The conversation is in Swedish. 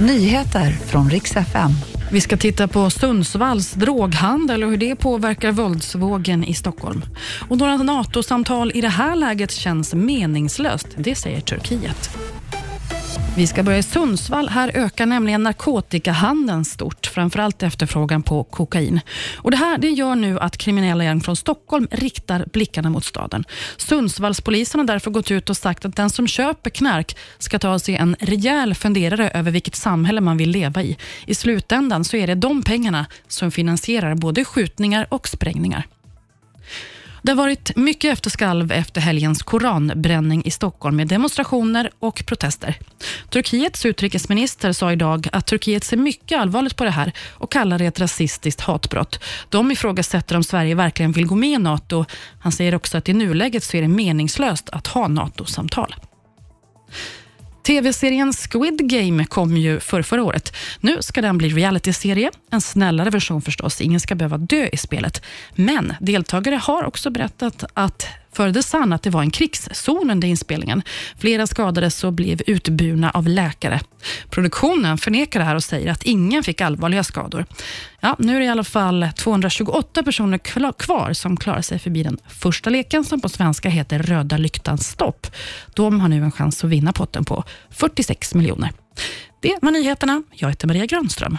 Nyheter från riks FM. Vi ska titta på Sundsvalls droghandel och hur det påverkar våldsvågen i Stockholm. Och några NATO-samtal i det här läget känns meningslöst, det säger Turkiet. Vi ska börja i Sundsvall. Här ökar nämligen narkotikahandeln stort, framförallt efterfrågan på kokain. Och det här det gör nu att kriminella gäng från Stockholm riktar blickarna mot staden. Sundsvallspolisen har därför gått ut och sagt att den som köper knark ska ta sig en rejäl funderare över vilket samhälle man vill leva i. I slutändan så är det de pengarna som finansierar både skjutningar och sprängningar. Det har varit mycket efterskalv efter helgens koranbränning i Stockholm med demonstrationer och protester. Turkiets utrikesminister sa idag att Turkiet ser mycket allvarligt på det här och kallar det ett rasistiskt hatbrott. De ifrågasätter om Sverige verkligen vill gå med i NATO. Han säger också att i nuläget så är det meningslöst att ha NATO-samtal. TV-serien Squid Game kom ju för förra året. Nu ska den bli realityserie, en snällare version förstås. Ingen ska behöva dö i spelet. Men deltagare har också berättat att för The Sun att det var en krigszon under inspelningen. Flera skadades och blev utburna av läkare. Produktionen förnekar det här och säger att ingen fick allvarliga skador. Ja, nu är det i alla fall 228 personer kvar som klarar sig förbi den första leken som på svenska heter Röda Lyktan stopp. De har nu en chans att vinna potten på 46 miljoner. Det var nyheterna. Jag heter Maria Granström.